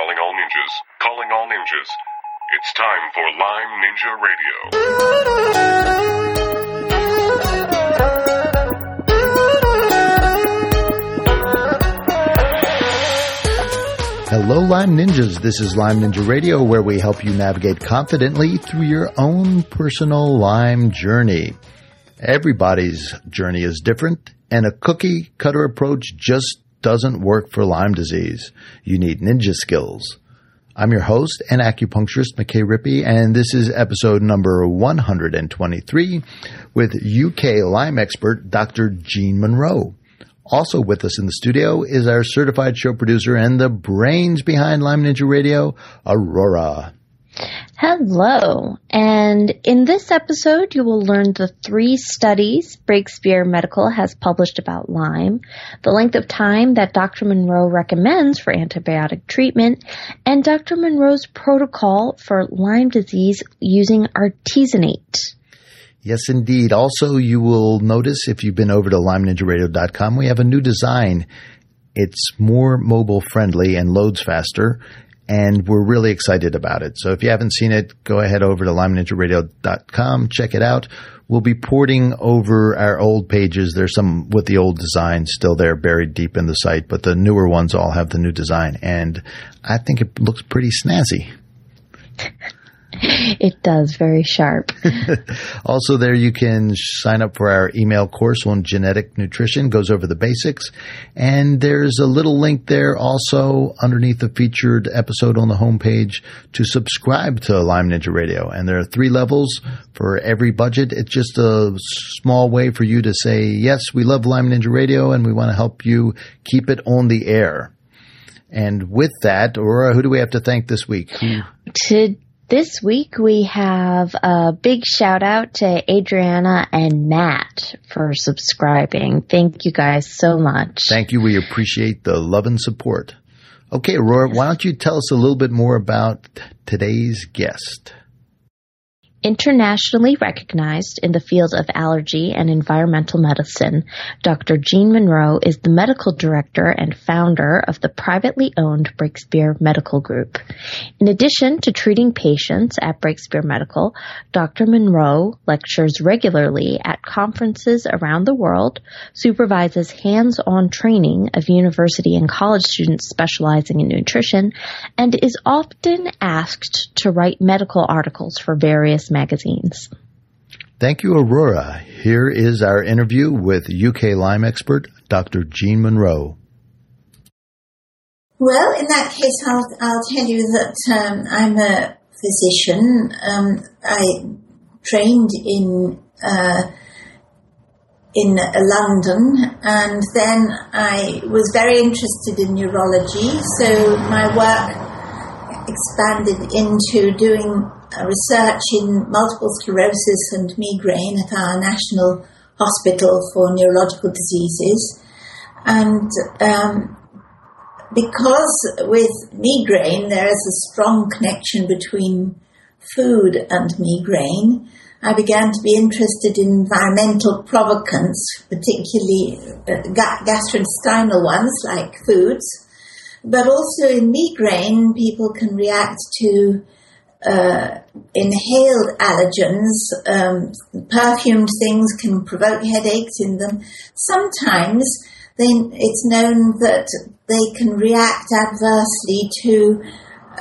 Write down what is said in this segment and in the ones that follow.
Calling all ninjas. Calling all ninjas. It's time for Lyme Ninja Radio. Hello, Lyme Ninjas. This is Lyme Ninja Radio, where we help you navigate confidently through your own personal Lyme journey. Everybody's journey is different, and a cookie cutter approach just doesn't work for Lyme disease. You need ninja skills. I'm your host and acupuncturist, McKay Rippey, and this is episode number 123 with UK Lyme expert Dr. Jean Munro. Also with us in the studio is our certified show producer and the brains behind Lyme Ninja Radio, Aurora. Hello. And in this episode, you will learn the three studies Breakspear Medical has published about Lyme, the length of time that Dr. Munro recommends for antibiotic treatment, and Dr. Munro's protocol for Lyme disease using artesunate. Yes, indeed. Also, you will notice if you've been over to LymeNinjaRadio.com, we have a new design. It's more mobile friendly and loads faster, and we're really excited about it. So if you haven't seen it, go ahead over to LymeNinjaRadio.com, check it out. We'll be porting over our old pages. There's some with the old design still there buried deep in the site, but the newer ones all have the new design, and I think it looks pretty snazzy. It does very sharp. Also, there you can sign up for our email course on genetic nutrition, goes over the basics. And there's a little link there also underneath the featured episode on the homepage to subscribe to Lyme Ninja Radio. And there are three levels for every budget. It's just a small way for you to say, yes, we love Lyme Ninja Radio and we want to help you keep it on the air. And with that, Aurora, who do we have to thank this week? Who- to this week, we have a big shout out to Adriana and Matt for subscribing. Thank you guys so much. Thank you. We appreciate the love and support. Okay, Aurora, why don't you tell us a little bit more about today's guest? Internationally recognized in the field of allergy and environmental medicine, Dr. Jean Munro is the medical director and founder of the privately owned Breakspear Medical Group. In addition to treating patients at Breakspear Medical, Dr. Munro lectures regularly at conferences around the world, supervises hands-on training of university and college students specializing in nutrition, and is often asked to write medical articles for various magazines. Thank you, Aurora. Here is our interview with UK Lyme expert, Dr. Jean Munro. Well, in that case, I'll, I'll tell you that um, I'm a physician. Um, I trained in uh, in uh, London, and then I was very interested in neurology. So my work expanded into doing research in multiple sclerosis and migraine at our National Hospital for Neurological Diseases, and um, because with migraine there is a strong connection between food and migraine, I began to be interested in environmental provocants, particularly uh, ga- gastrointestinal ones like foods, but also in migraine, people can react to uh, inhaled allergens. Um, perfumed things can provoke headaches in them. Sometimes they, it's known that they can react adversely to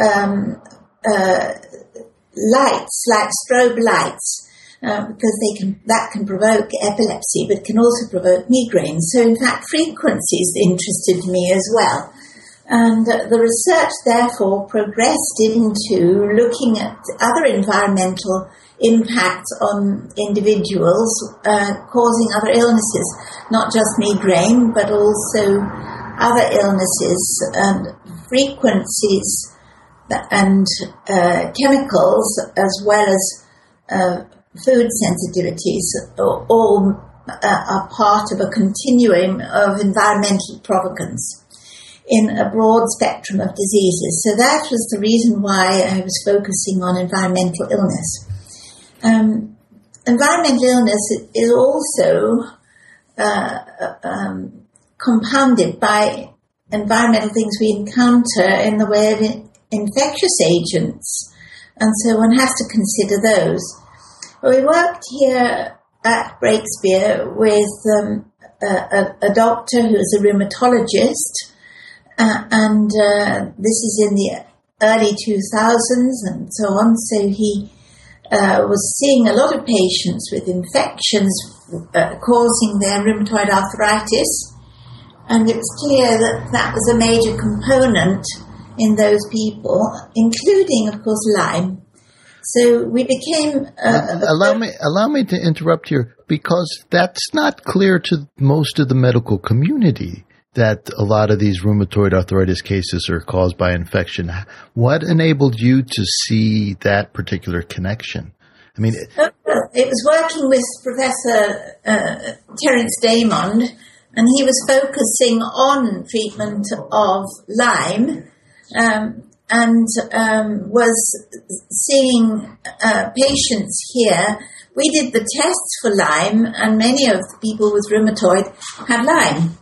um, uh, lights, like strobe lights. Uh, because they can that can provoke epilepsy, but can also provoke migraines. So, in fact, frequencies interested me as well. And the research therefore progressed into looking at other environmental impacts on individuals uh, causing other illnesses, not just migraine, but also other illnesses and frequencies and uh, chemicals as well as uh, food sensitivities all uh, are part of a continuum of environmental provocants in a broad spectrum of diseases. So that was the reason why I was focusing on environmental illness. Um, environmental illness is also uh, um, compounded by environmental things we encounter in the way of infectious agents, and so one has to consider those. We worked here at Breakspear with um, a, a, doctor who is a rheumatologist, uh, and uh, this is in the early 2000s and so on. So he uh, was seeing a lot of patients with infections uh, causing their rheumatoid arthritis, and it's clear that that was a major component in those people, including, of course, Lyme. So we became. Uh, allow me, allow me to interrupt here because that's not clear to most of the medical community that a lot of these rheumatoid arthritis cases are caused by infection. What enabled you to see that particular connection? I mean, it, it was working with Professor uh, Terence Damond, and he was focusing on treatment of Lyme. Um, and um, was seeing uh, patients here. We did the tests for Lyme, and many of the people with rheumatoid had Lyme.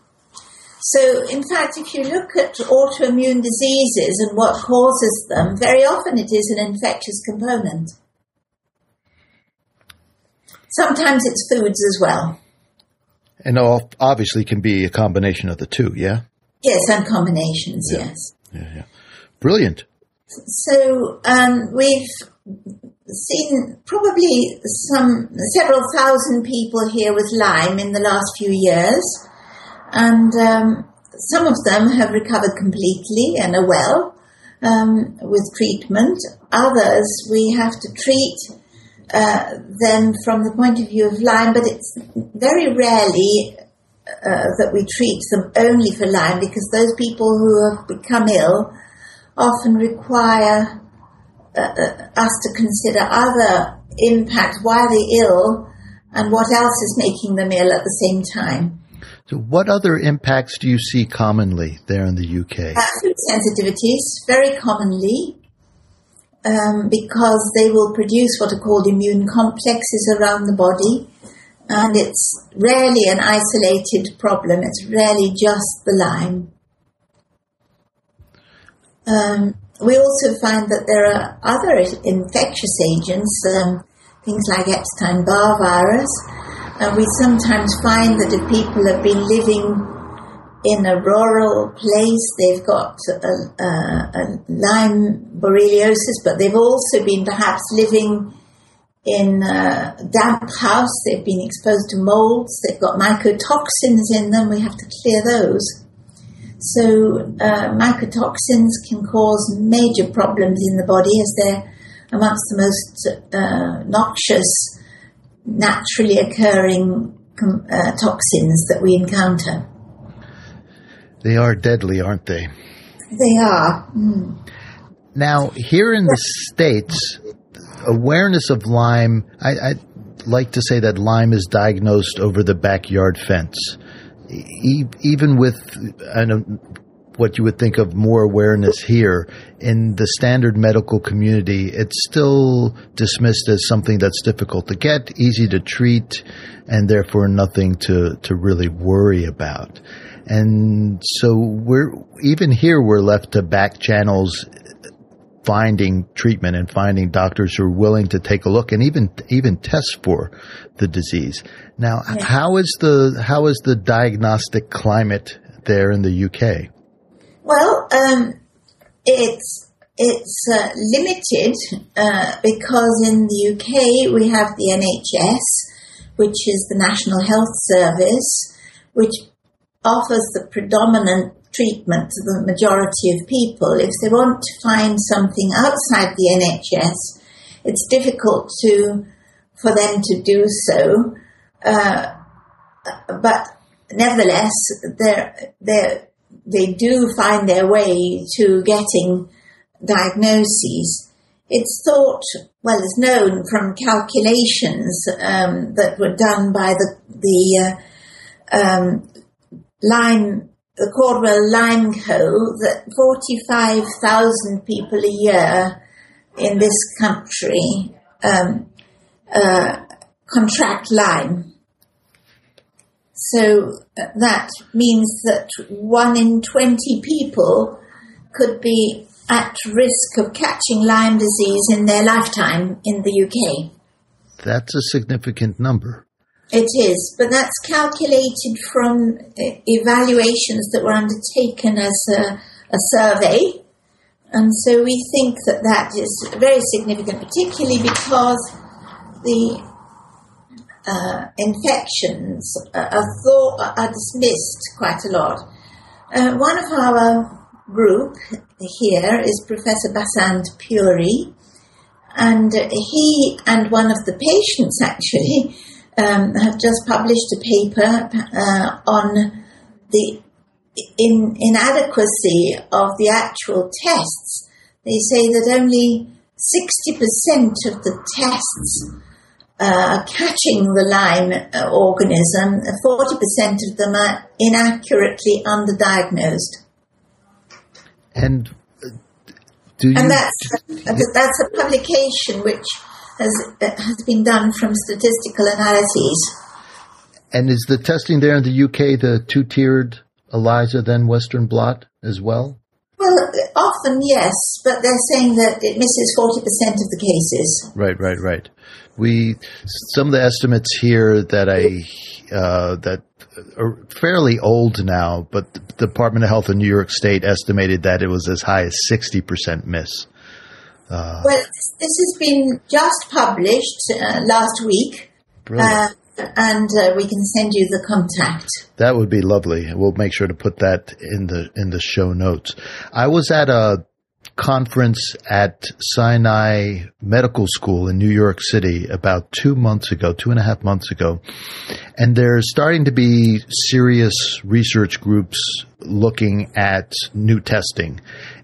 So, in fact, if you look at autoimmune diseases and what causes them, very often it is an infectious component. Sometimes it's foods as well. And obviously can be a combination of the two, yeah? Yes, and combinations, yeah. yes. Yeah, yeah. Brilliant. So um, we've seen probably some several thousand people here with Lyme in the last few years, and um, some of them have recovered completely and are well um, with treatment. Others we have to treat uh, them from the point of view of Lyme, but it's very rarely uh, that we treat them only for Lyme because those people who have become ill often require uh, uh, us to consider other impacts, why are they're ill, and what else is making them ill at the same time. So, what other impacts do you see commonly there in the UK? Food sensitivities, very commonly, um, because they will produce what are called immune complexes around the body, and it's rarely an isolated problem. It's rarely just the Lyme. Um, we also find that there are other infectious agents, um, things like Epstein Barr virus, and we sometimes find that if people have been living in a rural place, they've got a, a, a Lyme borreliosis, but they've also been perhaps living in a damp house, they've been exposed to molds, they've got mycotoxins in them, we have to clear those. So uh, mycotoxins can cause major problems in the body as they're amongst the most uh, noxious, naturally occurring uh, toxins that we encounter. They are deadly, aren't they? They are. Mm. Now, here in the States, awareness of Lyme, I, I like to say that Lyme is diagnosed over the backyard fence even with what you would think of more awareness here in the standard medical community, it's still dismissed as something that's difficult to get, easy to treat, and therefore nothing to, to really worry about. And so we're, even here, we're left to back channels finding treatment and finding doctors who are willing to take a look and even even test for the disease. Now, how is the how is the diagnostic climate there in the UK? Well, um, it's it's uh, limited uh, because in the UK we have the NHS, which is the National Health Service, which offers the predominant treatment to the majority of people. If they want to find something outside the NHS, it's difficult to for them to do so. Uh, but nevertheless, they they they do find their way to getting diagnoses. It's thought, well, it's known from calculations um, that were done by the the uh, um, Lyme the Caudwell Lyme Co. that 45,000 people a year in this country um, uh, contract Lyme. So that means that one in 20 people could be at risk of catching Lyme disease in their lifetime in the UK. That's a significant number. It is, but that's calculated from uh, evaluations that were undertaken as a, a survey. And so we think that that is very significant, particularly because the uh, infections are, thought, are dismissed quite a lot. Uh, one of our group here is Professor Basant Puri, and he and one of the patients actually um, have just published a paper uh, on the in, inadequacy of the actual tests. They say that only 60% of the tests uh, catching the Lyme uh, organism, 40% of them are inaccurately underdiagnosed. And uh, do you? And that's that's a publication which has uh, has been done from statistical analyses. And is the testing there in the UK the two tiered ELISA then Western blot as well? Well, often yes, but they're saying that it misses forty percent of the cases. Right, right, right. We some of the estimates here that I uh, that are fairly old now, but the Department of Health in New York State estimated that it was as high as sixty percent miss. Uh, well, this has been just published uh, last week. Uh, and uh, we can send you the contact. That would be lovely. We'll make sure to put that in the in the show notes. I was at a conference at Sinai Medical School in New York City about two months ago, two and a half months ago. And there's starting to be serious research groups looking at new testing.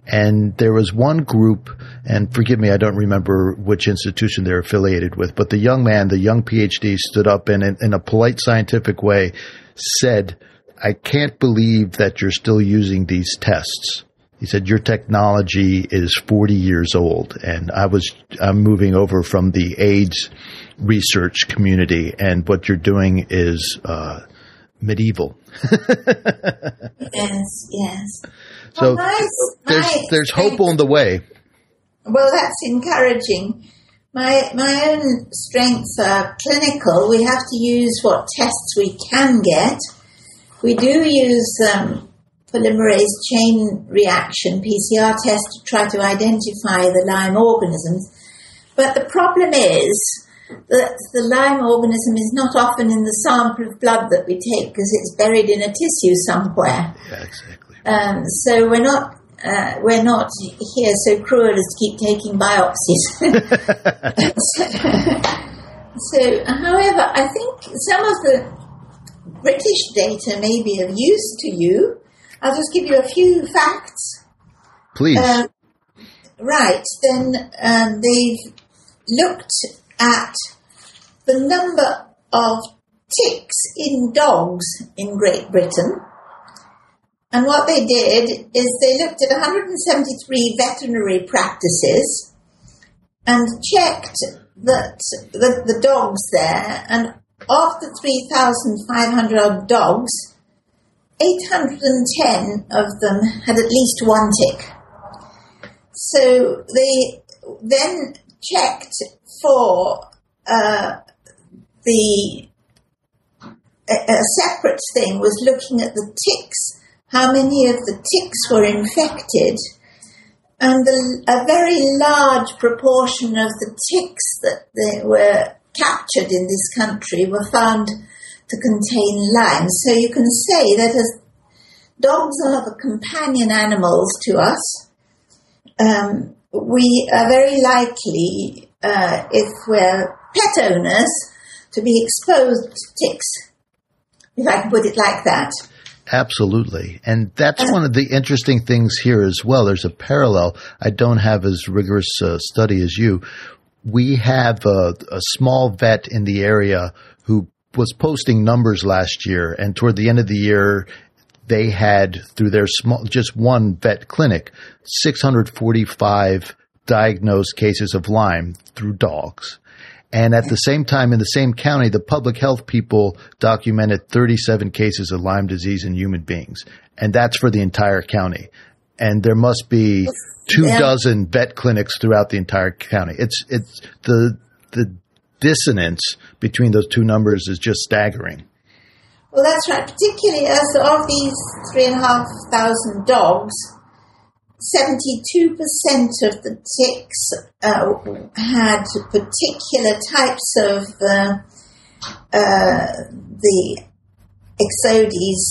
And there was one group, and forgive me, I don't remember which institution they're affiliated with, but the young man, the young PhD stood up and in, a polite scientific way said, I can't believe that you're still using these tests. He said, your technology is 40 years old. And I was, I'm moving over from the AIDS research community and what you're doing is, uh, medieval. yes, yes. So well, my, there's my there's hope on the way. Well, that's encouraging. My my own strengths are clinical. We have to use what tests we can get. We do use um, polymerase chain reaction PCR test to try to identify the Lyme organisms. But the problem is that the Lyme organism is not often in the sample of blood that we take because it's buried in a tissue somewhere. Yeah, exactly. Um, so we're not uh, we're not here so cruel as to keep taking biopsies. so, so, however, I think some of the British data may be of use to you. I'll just give you a few facts. Please. Uh, right, then um, they've looked at the number of ticks in dogs in Great Britain. And what they did is they looked at 173 veterinary practices and checked that the, the dogs there, and of the 3,500 dogs, 810 of them had at least one tick. So they then checked for uh, the a, a separate thing was looking at the ticks, how many of the ticks were infected, and the, a very large proportion of the ticks that were captured in this country were found to contain Lyme. So you can say that as dogs are the companion animals to us, um, we are very likely, uh, if we're pet owners, to be exposed to ticks, if I can put it like that. Absolutely. And that's one of the interesting things here as well. There's a parallel. I don't have as rigorous a study as you. We have a, a small vet in the area was posting numbers last year and toward the end of the year they had through their small, just one vet clinic, 645 diagnosed cases of Lyme through dogs. And at the same time, in the same county, the public health people documented 37 cases of Lyme disease in human beings. And that's for the entire county. and there must be two Yeah. dozen vet clinics throughout the entire county. It's it's the the dissonance between those two numbers is just staggering. Well, that's right. Particularly as of these three and a half thousand dogs, seventy-two percent of the ticks uh, had particular types of uh, uh, the Ixodes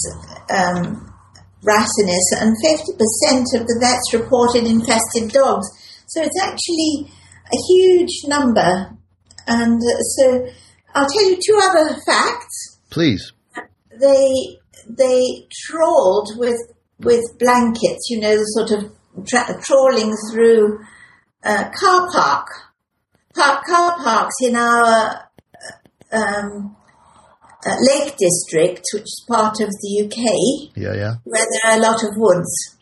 um, ricinus, and fifty percent of the vets reported infested dogs. So it's actually a huge number. And uh, so I'll tell you two other facts Please. they they trawled with with blankets, you know, sort of tra- trawling through uh, car park, park car parks in our uh, um, uh, Lake District, which is part of the UK, Yeah, yeah. where there are a lot of woods,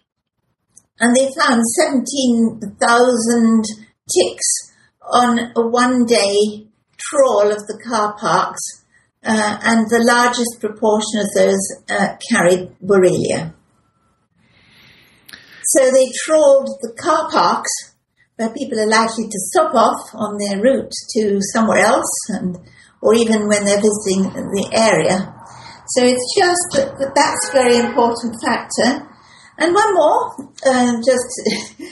and they found seventeen thousand ticks on a one-day trawl of the car parks uh, and the largest proportion of those uh, carried Borrelia. So they trawled the car parks where people are likely to stop off on their route to somewhere else, and or even when they're visiting the area. So it's just that, that that's a very important factor. And one more, uh, just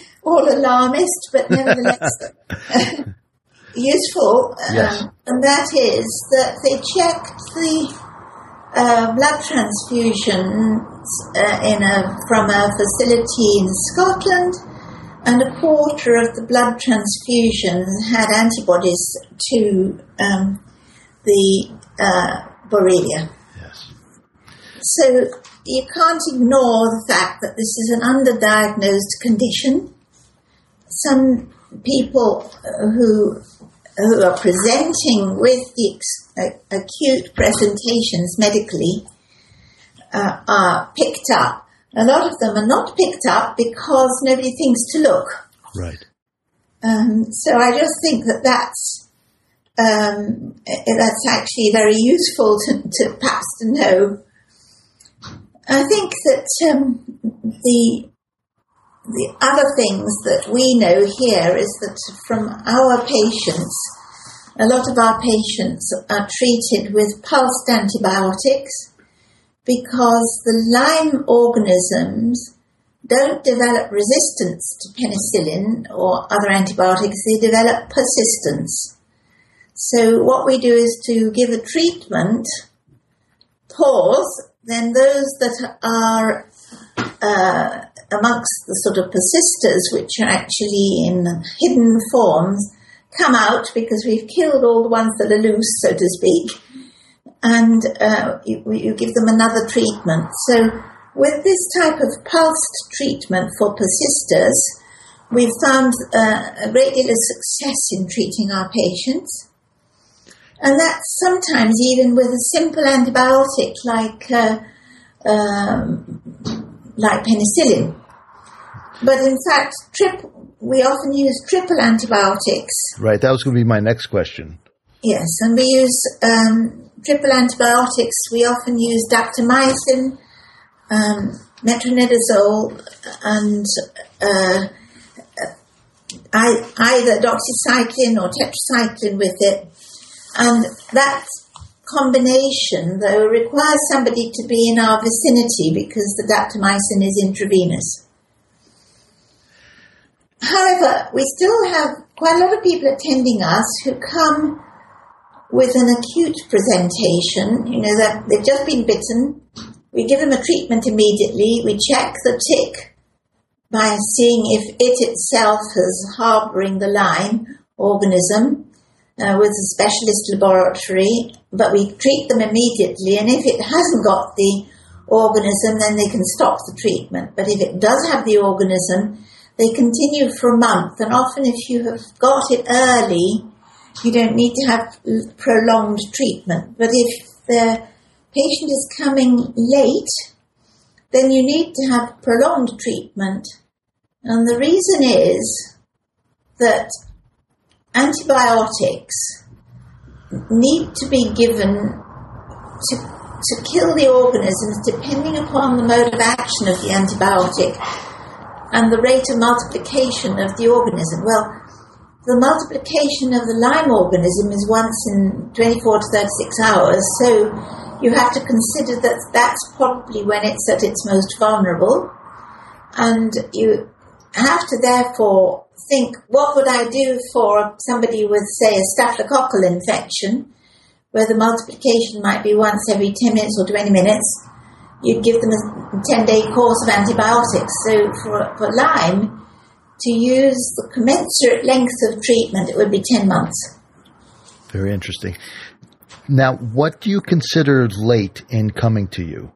all alarmist, but nevertheless useful, Yes. um, and that is that they checked the uh, blood transfusions uh, in a, from a facility in Scotland, and a quarter of the blood transfusions had antibodies to um, the uh, Borrelia. Yes. So you can't ignore the fact that this is an underdiagnosed condition. Some people uh, who who are presenting with the uh, acute presentations medically uh, are picked up. A lot of them are not picked up because nobody thinks to look. Right. Um, so I just think that that's um, eh, that's actually very useful to, to perhaps to know. I think that um, the the other things that we know here is that from our patients, a lot of our patients are treated with pulsed antibiotics because the Lyme organisms don't develop resistance to penicillin or other antibiotics, they develop persistence. So what we do is to give a treatment, pause, then those that are uh, amongst the sort of persisters, which are actually in hidden forms, come out because we've killed all the ones that are loose, so to speak, and uh, you, you give them another treatment. So, with this type of pulsed treatment for persisters, we've found uh, a great deal of success in treating our patients. And that's sometimes even with a simple antibiotic like uh, um, like penicillin. But in fact, trip, we often use triple antibiotics. Right. That was going to be my next question. Yes, and we use um, triple antibiotics. We often use daptomycin, um, metronidazole, and uh, I, either doxycycline or tetracycline with it. And that combination, though, requires somebody to be in our vicinity because the daptomycin is intravenous. However, we still have quite a lot of people attending us who come with an acute presentation, you know, that they've just been bitten. We give them a treatment immediately. We check the tick by seeing if it itself is harboring the Lyme organism uh, with a specialist laboratory, but we treat them immediately. And if it hasn't got the organism, then they can stop the treatment. But if it does have the organism, they continue for a month. And often, if you have got it early, you don't need to have prolonged treatment. But if the patient is coming late, then you need to have prolonged treatment. And the reason is that antibiotics need to be given to, to kill the organisms depending upon the mode of action of the antibiotic. And the rate of multiplication of the organism. Well, the multiplication of the Lyme organism is once in 24 to 36 hours, so you have to consider that that's probably when it's at its most vulnerable, and you have to therefore think, what would I do for somebody with, say, a staphylococcal infection, where the multiplication might be once every 10 minutes or 20 minutes? You'd give them a 10 day course of antibiotics. So for, for Lyme, to use the commensurate length of treatment, it would be 10 months. Very interesting. Now, what do you consider late in coming to you?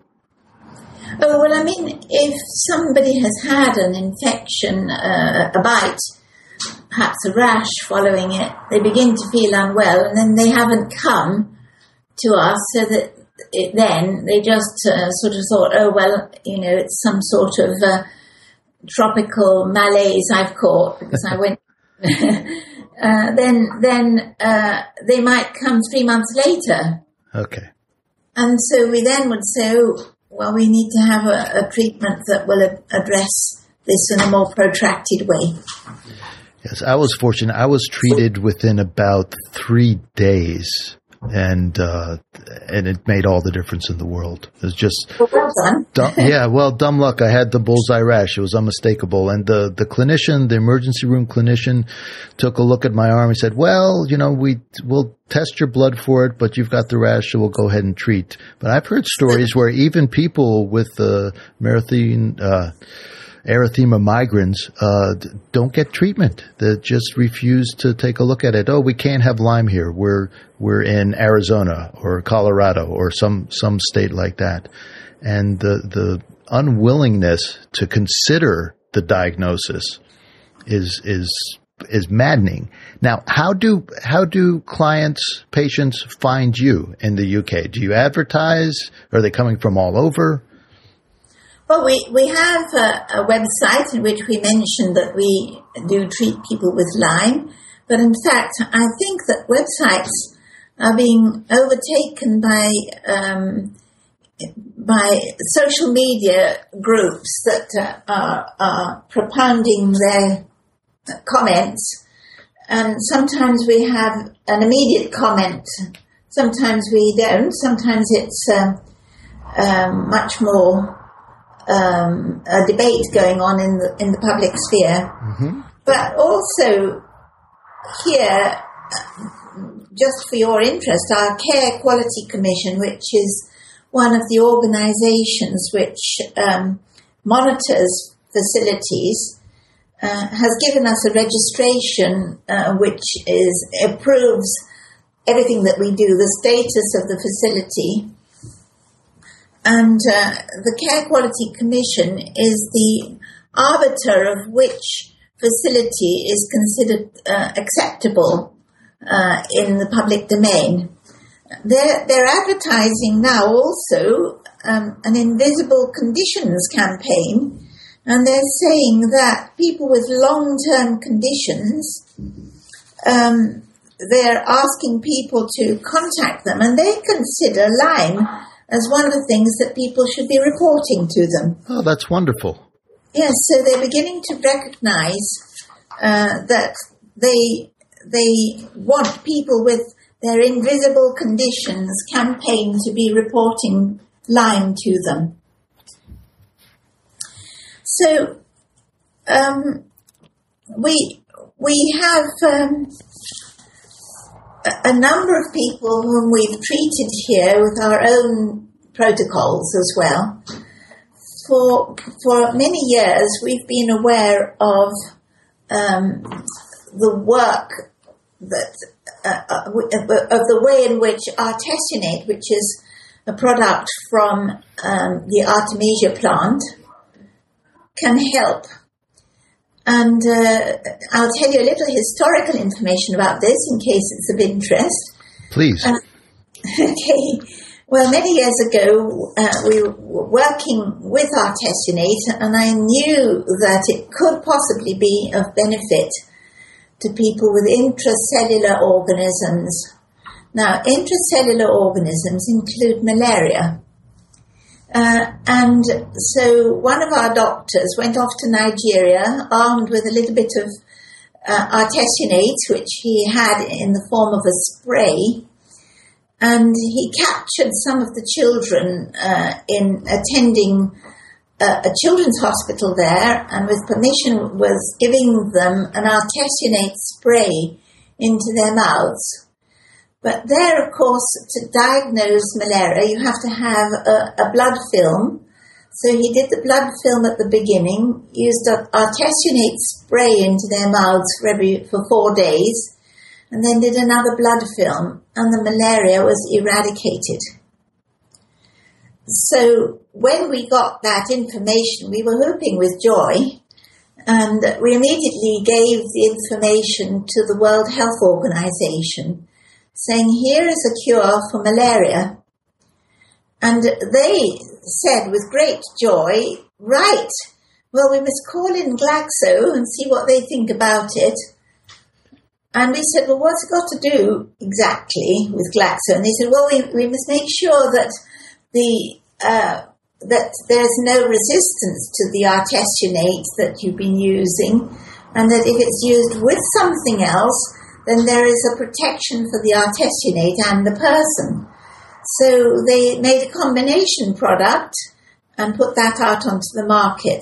Oh, well, I mean, if somebody has had an infection, uh, a bite, perhaps a rash following it, they begin to feel unwell and then they haven't come to us so that it, then they just uh, sort of thought, oh, well, you know, it's some sort of uh, tropical malaise I've caught because I went. uh, then then uh, they might come three months later. Okay. And so we then would say, oh, well, we need to have a, a treatment that will a- address this in a more protracted way. Yes, I was fortunate. I was treated within about three days, and uh, and it made all the difference in the world. It was just Well, dumb, yeah, well, dumb luck. I had the bullseye rash. It was unmistakable. And the, the clinician, the emergency room clinician, took a look at my arm. He said, "Well, you know, we will test your blood for it, but you've got the rash, so we'll go ahead and treat." But I've heard stories where even people with the marathon. Uh, erythema migrans uh, don't get treatment. They just refuse to take a look at it. Oh, we can't have Lyme here. We're we're in Arizona or Colorado or some some state like that, and the the unwillingness to consider the diagnosis is is is maddening. Now, how do how do clients patients find you in the UK? Do you advertise? Are they coming from all over? Well, we, we have a, a website in which we mention that we do treat people with Lyme, but in fact, I think that websites are being overtaken by um, by social media groups that uh, are, are propounding their comments, and sometimes we have an immediate comment, sometimes we don't, sometimes it's um, um, much more um, a debate going on in the in the public sphere, but also here, just for your interest, our Care Quality Commission, which is one of the organisations which um, monitors facilities, uh, has given us a registration uh, which is approves everything that we do, the status of the facility. And uh, the Care Quality Commission is the arbiter of which facility is considered uh, acceptable uh, in the public domain. They're, they're advertising now also um, an invisible conditions campaign, and they're saying that people with long term conditions, um, they're asking people to contact them, and they consider Lyme as one of the things that people should be reporting to them. Oh, that's wonderful. Yes, so they're beginning to recognise uh, that they they want people with their invisible conditions campaign to be reporting Lyme to them. So um, we we have um, a, number of people whom we've treated here with our own protocols as well for for many years we've been aware of um, the work that uh, uh, of the way in which artesunate, which is a product from um, the artemisia plant, can help. And uh, I'll tell you a little historical information about this in case it's of interest. Please. Uh, okay. Well, many years ago, uh, we were working with artesunate, and I knew that it could possibly be of benefit to people with intracellular organisms. Now, intracellular organisms include malaria. Uh, and so one of our doctors went off to Nigeria armed with a little bit of uh, artesunate, which he had in the form of a spray. And he captured some of the children uh, in attending a, a children's hospital there, and with permission was giving them an artesunate spray into their mouths. But there, of course, to diagnose malaria, you have to have a, a blood film. So he did the blood film at the beginning, used artesunate spray into their mouths for every for four days, and then did another blood film, and the malaria was eradicated. So when we got that information, we were whooping with joy, and we immediately gave the information to the World Health Organization, saying, Here is a cure for malaria. And they said with great joy, Right, well, we must call in Glaxo and see what they think about it. And we said, Well, what's it got to do exactly with Glaxo? And they said, Well, we, we must make sure that the uh, that there's no resistance to the artesunate that you've been using, and that if it's used with something else, then there is a protection for the artesunate and the person. So they made a combination product and put that out onto the market.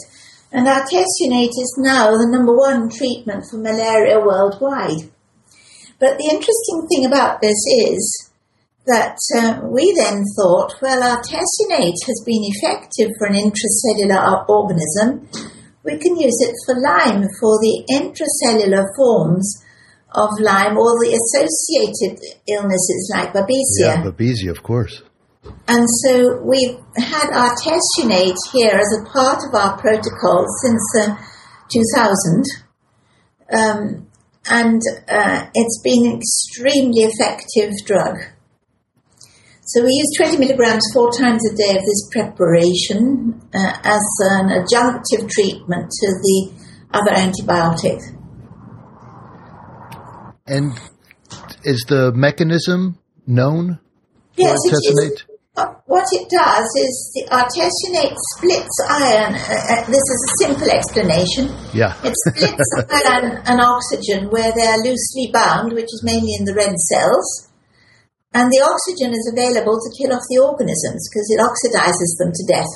And artesunate is now the number one treatment for malaria worldwide. But the interesting thing about this is that uh, we then thought, well, artesunate has been effective for an intracellular organism. We can use it for Lyme, for the intracellular forms of Lyme or the associated illnesses like Babesia. Yeah, Babesia, of course. And so we've had our artesunate here as a part of our protocol since uh, 2000. Um, and uh, it's been an extremely effective drug. So we use 20 milligrams four times a day of this preparation uh, as an adjunctive treatment to the other antibiotics. And is the mechanism known? Yes, it is. What it does is the artesunate splits iron. Uh, uh, this is a simple explanation. Yeah. it splits iron and oxygen where they are loosely bound, which is mainly in the red cells and the oxygen is available to kill off the organisms because it oxidizes them to death.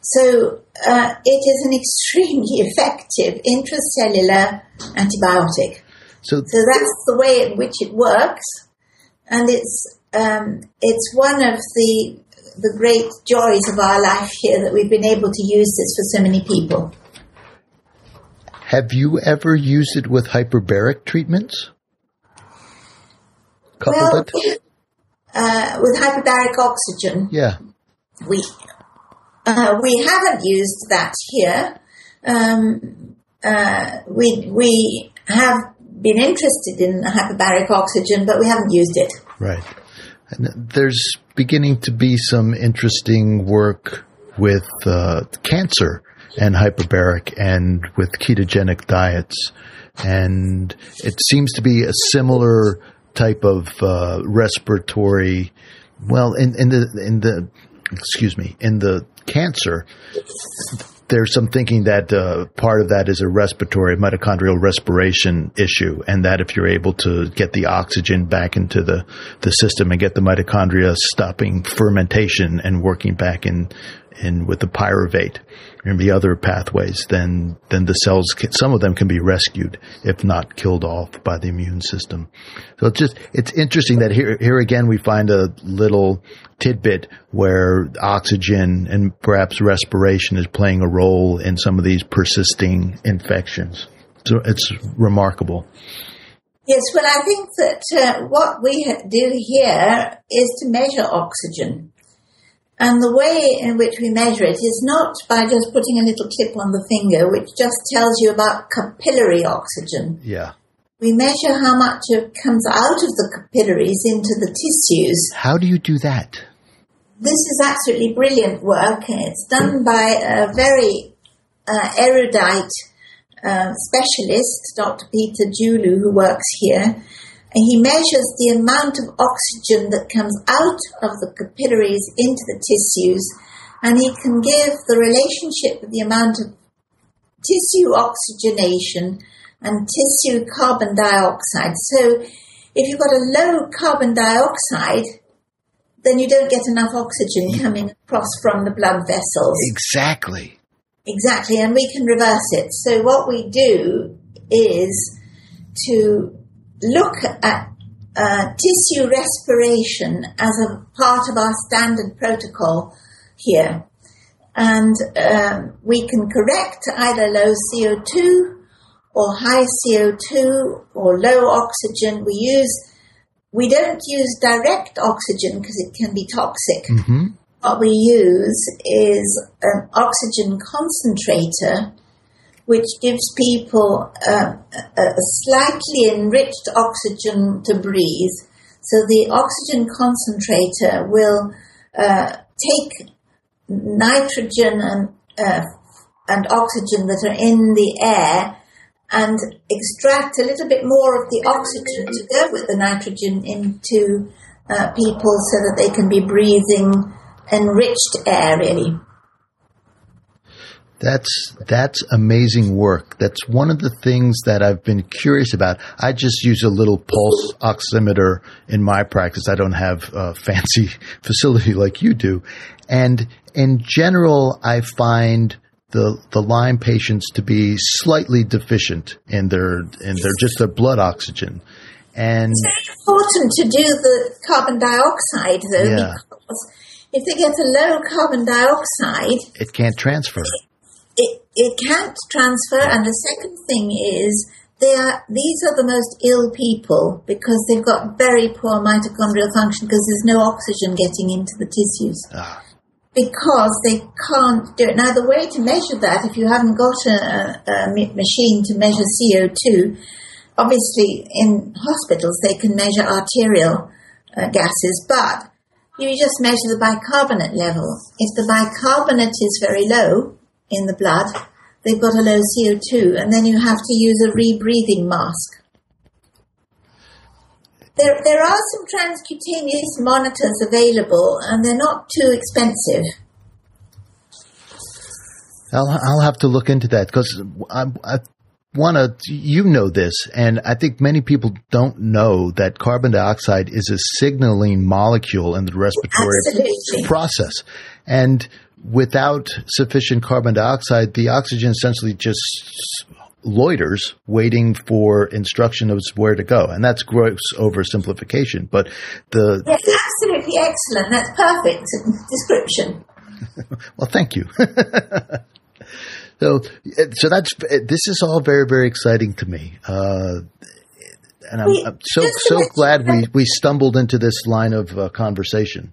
So uh, it is an extremely effective intracellular antibiotic. So, so that's the way in which it works, and it's um, it's one of the the great joys of our life here that we've been able to use this for so many people. Have you ever used it with hyperbaric treatments? well, uh, with hyperbaric oxygen. Yeah. We uh, we haven't used that here. Um, uh, we we have been interested in hyperbaric oxygen, but we haven't used it. Right. And there's beginning to be some interesting work with uh, cancer and hyperbaric and with ketogenic diets. And it seems to be a similar type of uh, respiratory. Well, in, in the in the excuse me in the cancer, there's some thinking that uh, part of that is a respiratory mitochondrial respiration issue, and that if you're able to get the oxygen back into the, the system and get the mitochondria stopping fermentation and working back in in with the pyruvate and the other pathways, then then the cells can, some of them can be rescued if not killed off by the immune system. So it's just it's interesting that here here again we find a little tidbit where oxygen and perhaps respiration is playing a role in some of these persisting infections. So it's remarkable. Yes, well, I think that uh, what we do here is to measure oxygen. And the way in which we measure it is not by just putting a little clip on the finger, which just tells you about capillary oxygen. Yeah. We measure how much it comes out of the capillaries into the tissues. How do you do that? This is absolutely brilliant work. It's done by a very uh, erudite uh, specialist, Dr. Peter Julu, who works here and he measures the amount of oxygen that comes out of the capillaries into the tissues and he can give the relationship of the amount of tissue oxygenation and tissue carbon dioxide. So if you've got a low carbon dioxide, then you don't get enough oxygen mm. coming across from the blood vessels. Exactly. Exactly, and we can reverse it. So what we do is to look at uh, tissue respiration as a part of our standard protocol here. And um, we can correct either low CO2 or high CO2 or low oxygen. We use, we don't use direct oxygen because it can be toxic. Mm-hmm. What we use is an oxygen concentrator, which gives people uh, a, slightly enriched oxygen to breathe. So the oxygen concentrator will uh, take nitrogen and uh, and oxygen that are in the air and extract a little bit more of the oxygen to go with the nitrogen into uh, people so that they can be breathing enriched air really. That's that's amazing work. That's one of the things that I've been curious about. I just use a little pulse oximeter in my practice. I don't have a fancy facility like you do, and in general, I find the the Lyme patients to be slightly deficient in their in their just their blood oxygen, and It's important to do the carbon dioxide though Yeah. because if they get a low carbon dioxide, it can't transfer. It, it can't transfer. And the second thing is, they are, these are the most ill people because they've got very poor mitochondrial function because there's no oxygen getting into the tissues. Ah. Because they can't do it. Now, the way to measure that, if you haven't got a, a, machine to measure CO2, obviously in hospitals they can measure arterial uh, gases, but you just measure the bicarbonate level. If the bicarbonate is very low in the blood, they've got a low CO2, and then you have to use a rebreathing mask. There, there are some transcutaneous monitors available, and they're not too expensive. I'll I'll have to look into that because I, I want to. You know this, and I think many people don't know that carbon dioxide is a signaling molecule in the respiratory Absolutely. process, and without sufficient carbon dioxide, the oxygen essentially just loiters, waiting for instruction of where to go, and that's gross oversimplification. But the Yes, absolutely excellent. That's perfect description. Well, thank you. so, so that's this is all very, very exciting to me, uh, and I'm, I'm so so glad we we stumbled into this line of uh, conversation.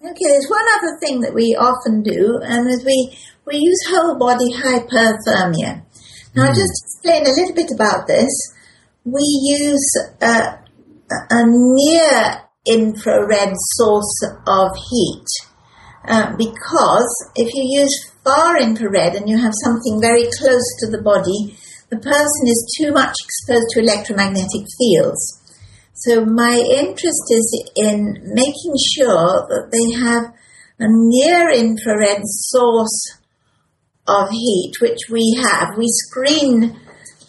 Okay, there's one other thing that we often do, and that we we use whole body hyperthermia. Now, I'll just explain a little bit about this. We use a a near infrared source of heat uh, because if you use far infrared and you have something very close to the body, the person is too much exposed to electromagnetic fields. So my interest is in making sure that they have a near infrared source of heat, which we have. We screen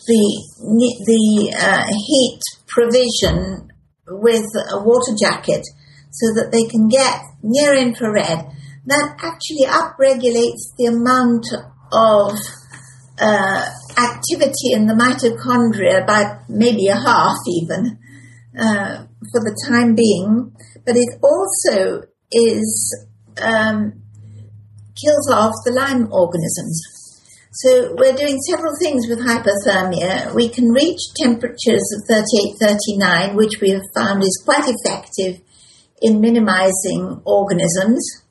the the uh, heat provision with a water jacket so that they can get near infrared. That actually upregulates the amount of uh, activity in the mitochondria by maybe a half even uh, for the time being, but it also is um, kills off the Lyme organisms. So we're doing several things with hypothermia. We can reach temperatures of 38, 39, which we have found is quite effective in minimizing organisms.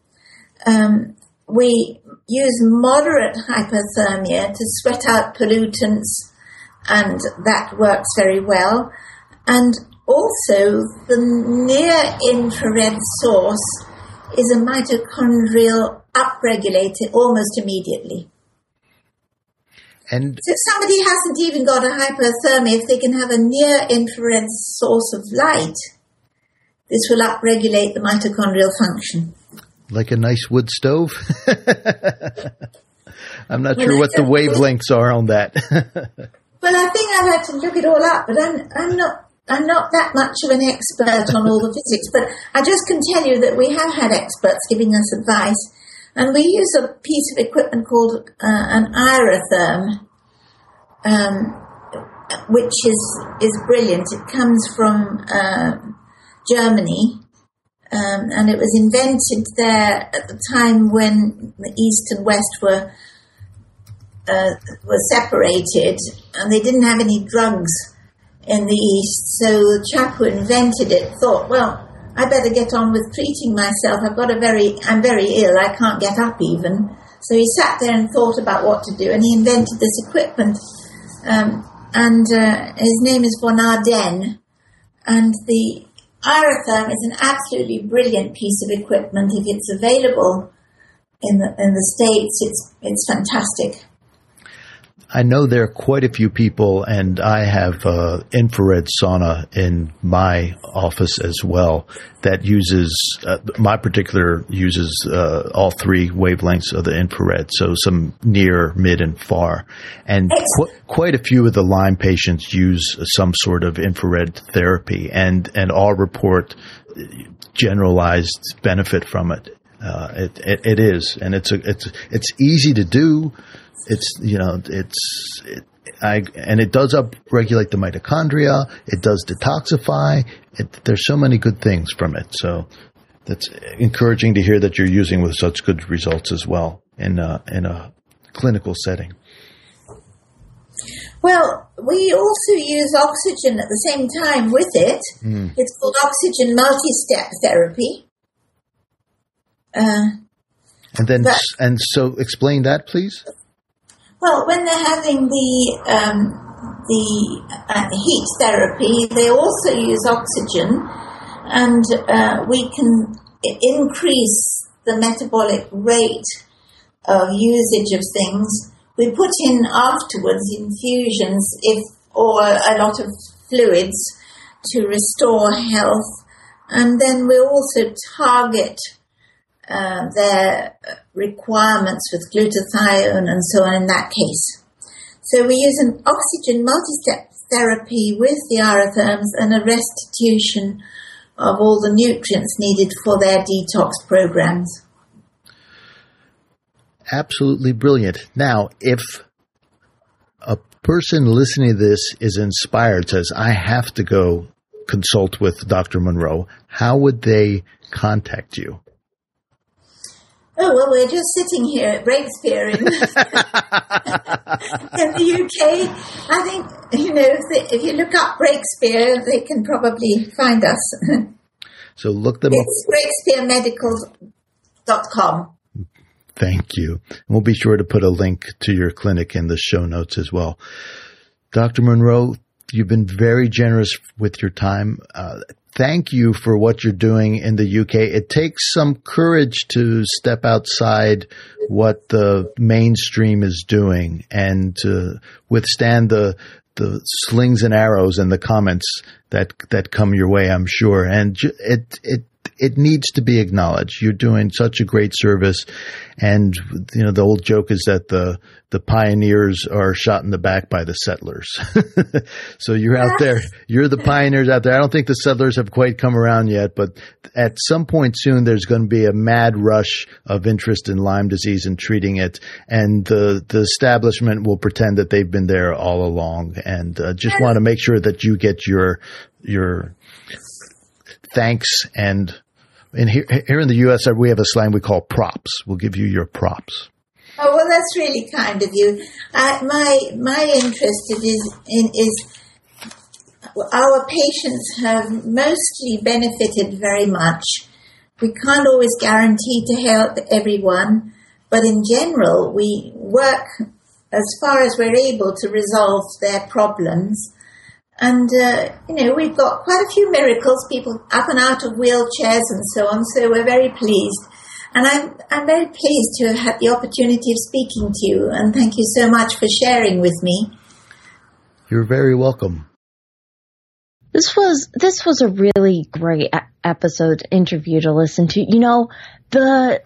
Um, we use moderate hypothermia to sweat out pollutants, and that works very well. And also, the near infrared source is a mitochondrial upregulator almost immediately. And So if somebody hasn't even got a hyperthermia, if they can have a near infrared source of light, this will upregulate the mitochondrial function. like a nice wood stove. I'm not sure what the wavelengths are on that. well, I think I'd have to look it all up, but I'm, I'm not. I'm not that much of an expert on all the physics, but I just can tell you that we have had experts giving us advice, and we use a piece of equipment called uh, an Iratherm, um, which is is brilliant. It comes from uh, Germany, um, and it was invented there at the time when the East and West were uh, were separated, and they didn't have any drugs in the East. So the chap who invented it thought, well, I better get on with treating myself. I've got a very, I'm very ill. I can't get up even. So he sat there and thought about what to do, and he invented this equipment. Um, and uh, his name is von Ardenne, and the Iratherm is an absolutely brilliant piece of equipment. If it's available in the in the states, it's it's fantastic. I know there are quite a few people, and I have uh, infrared sauna in my office as well that uses uh, my particular uses uh, all three wavelengths of the infrared, so some near, mid, and far. And qu- quite a few of the Lyme patients use some sort of infrared therapy, and and all report generalized benefit from it. Uh, it, it, it is, and it's a, it's it's easy to do it's you know it's it, I and it does upregulate the mitochondria. It does detoxify. It, there's so many good things from it. So that's encouraging to hear that you're using with such good results as well in a, in a clinical setting. Well, we also use oxygen at the same time with it. Mm. It's called oxygen multi-step therapy. Uh, and then, and so explain that, please. Well, when they're having the um, the uh, heat therapy, they also use oxygen, and uh, we can increase the metabolic rate of usage of things. We put in afterwards infusions, if or a lot of fluids to restore health, and then we also target uh, their requirements with glutathione and so on in that case. So we use an oxygen multi-step therapy with the Iratherms and a restitution of all the nutrients needed for their detox programs. Absolutely brilliant. Now, if a person listening to this is inspired, says, I have to go consult with Dr. Munro, how would they contact you? Oh, well, we're just sitting here at Breakspear in, in the UK. I think, you know, if, they, if you look up Breakspear, they can probably find us. So look them it's up. breakspearmedical.com. Thank you. And We'll be sure to put a link to your clinic in the show notes as well. Dr. Munro, you've been very generous with your time. Uh, thank you for what you're doing in the UK. It takes some courage to step outside what the mainstream is doing and to withstand the the slings and arrows and the comments that that come your way. I'm sure, and it it it needs to be acknowledged. You're doing such a great service, and you know the old joke is that the the pioneers are shot in the back by the settlers. so you're out there, you're the pioneers out there. I don't think the settlers have quite come around yet, but at some point soon, there's going to be a mad rush of interest in Lyme disease and treating it, and the the establishment will pretend that they've been there all along, and uh, just want to make sure that you get your your thanks and and here, here in the U.S., we have a slang we call props. We'll give you your props. Oh well, that's really kind of you. Uh, my my interest is in is our patients have mostly benefited very much. We can't always guarantee to help everyone, but in general, we work as far as we're able to resolve their problems. And, uh, you know, we've got quite a few miracles, people up and out of wheelchairs and so on, so we're very pleased. And I'm, I'm very pleased to have had the opportunity of speaking to you, and thank you so much for sharing with me. You're very welcome. This was this was a really great episode interview to listen to. You know, the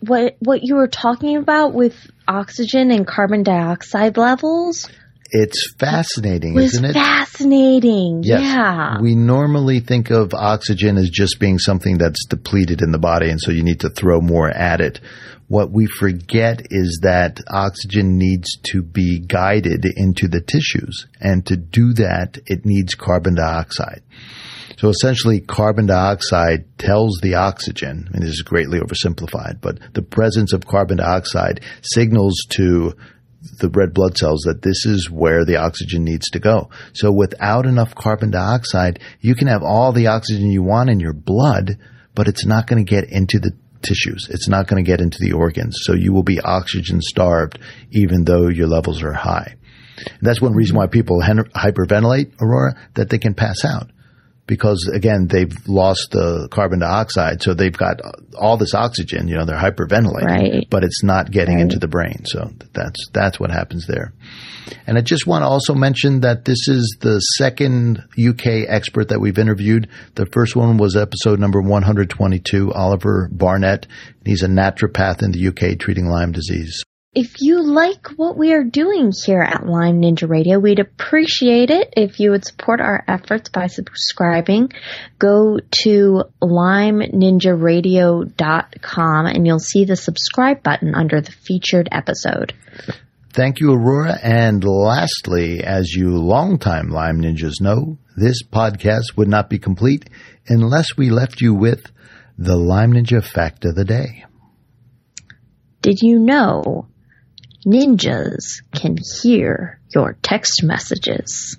what what you were talking about with oxygen and carbon dioxide levels it's fascinating, was isn't it? It's fascinating. Yes. Yeah. We normally think of oxygen as just being something that's depleted in the body, and so you need to throw more at it. What we forget is that oxygen needs to be guided into the tissues, and to do that, it needs carbon dioxide. So essentially, carbon dioxide tells the oxygen, and this is greatly oversimplified, but the presence of carbon dioxide signals to the red blood cells that this is where the oxygen needs to go. So without enough carbon dioxide, you can have all the oxygen you want in your blood, but it's not going to get into the tissues. It's not going to get into the organs. So you will be oxygen starved even though your levels are high. And that's one reason why people hyperventilate, Aurora, that they can pass out because again they've lost the carbon dioxide, so they've got all this oxygen. You know, they're hyperventilating, right. but it's not getting right. into the brain. So that's that's what happens there. And I just want to also mention that this is the second UK expert that we've interviewed. The first one was episode number 122, Oliver Barnett. He's a naturopath in the UK treating Lyme disease. If you like what we are doing here at Lyme Ninja Radio, we'd appreciate it if you would support our efforts by subscribing. Go to lymeninjaradio.com and you'll see the subscribe button under the featured episode. Thank you, Aurora. And lastly, as you longtime Lyme Ninjas know, this podcast would not be complete unless we left you with the Lyme Ninja fact of the day. Did you know ninjas can hear your text messages.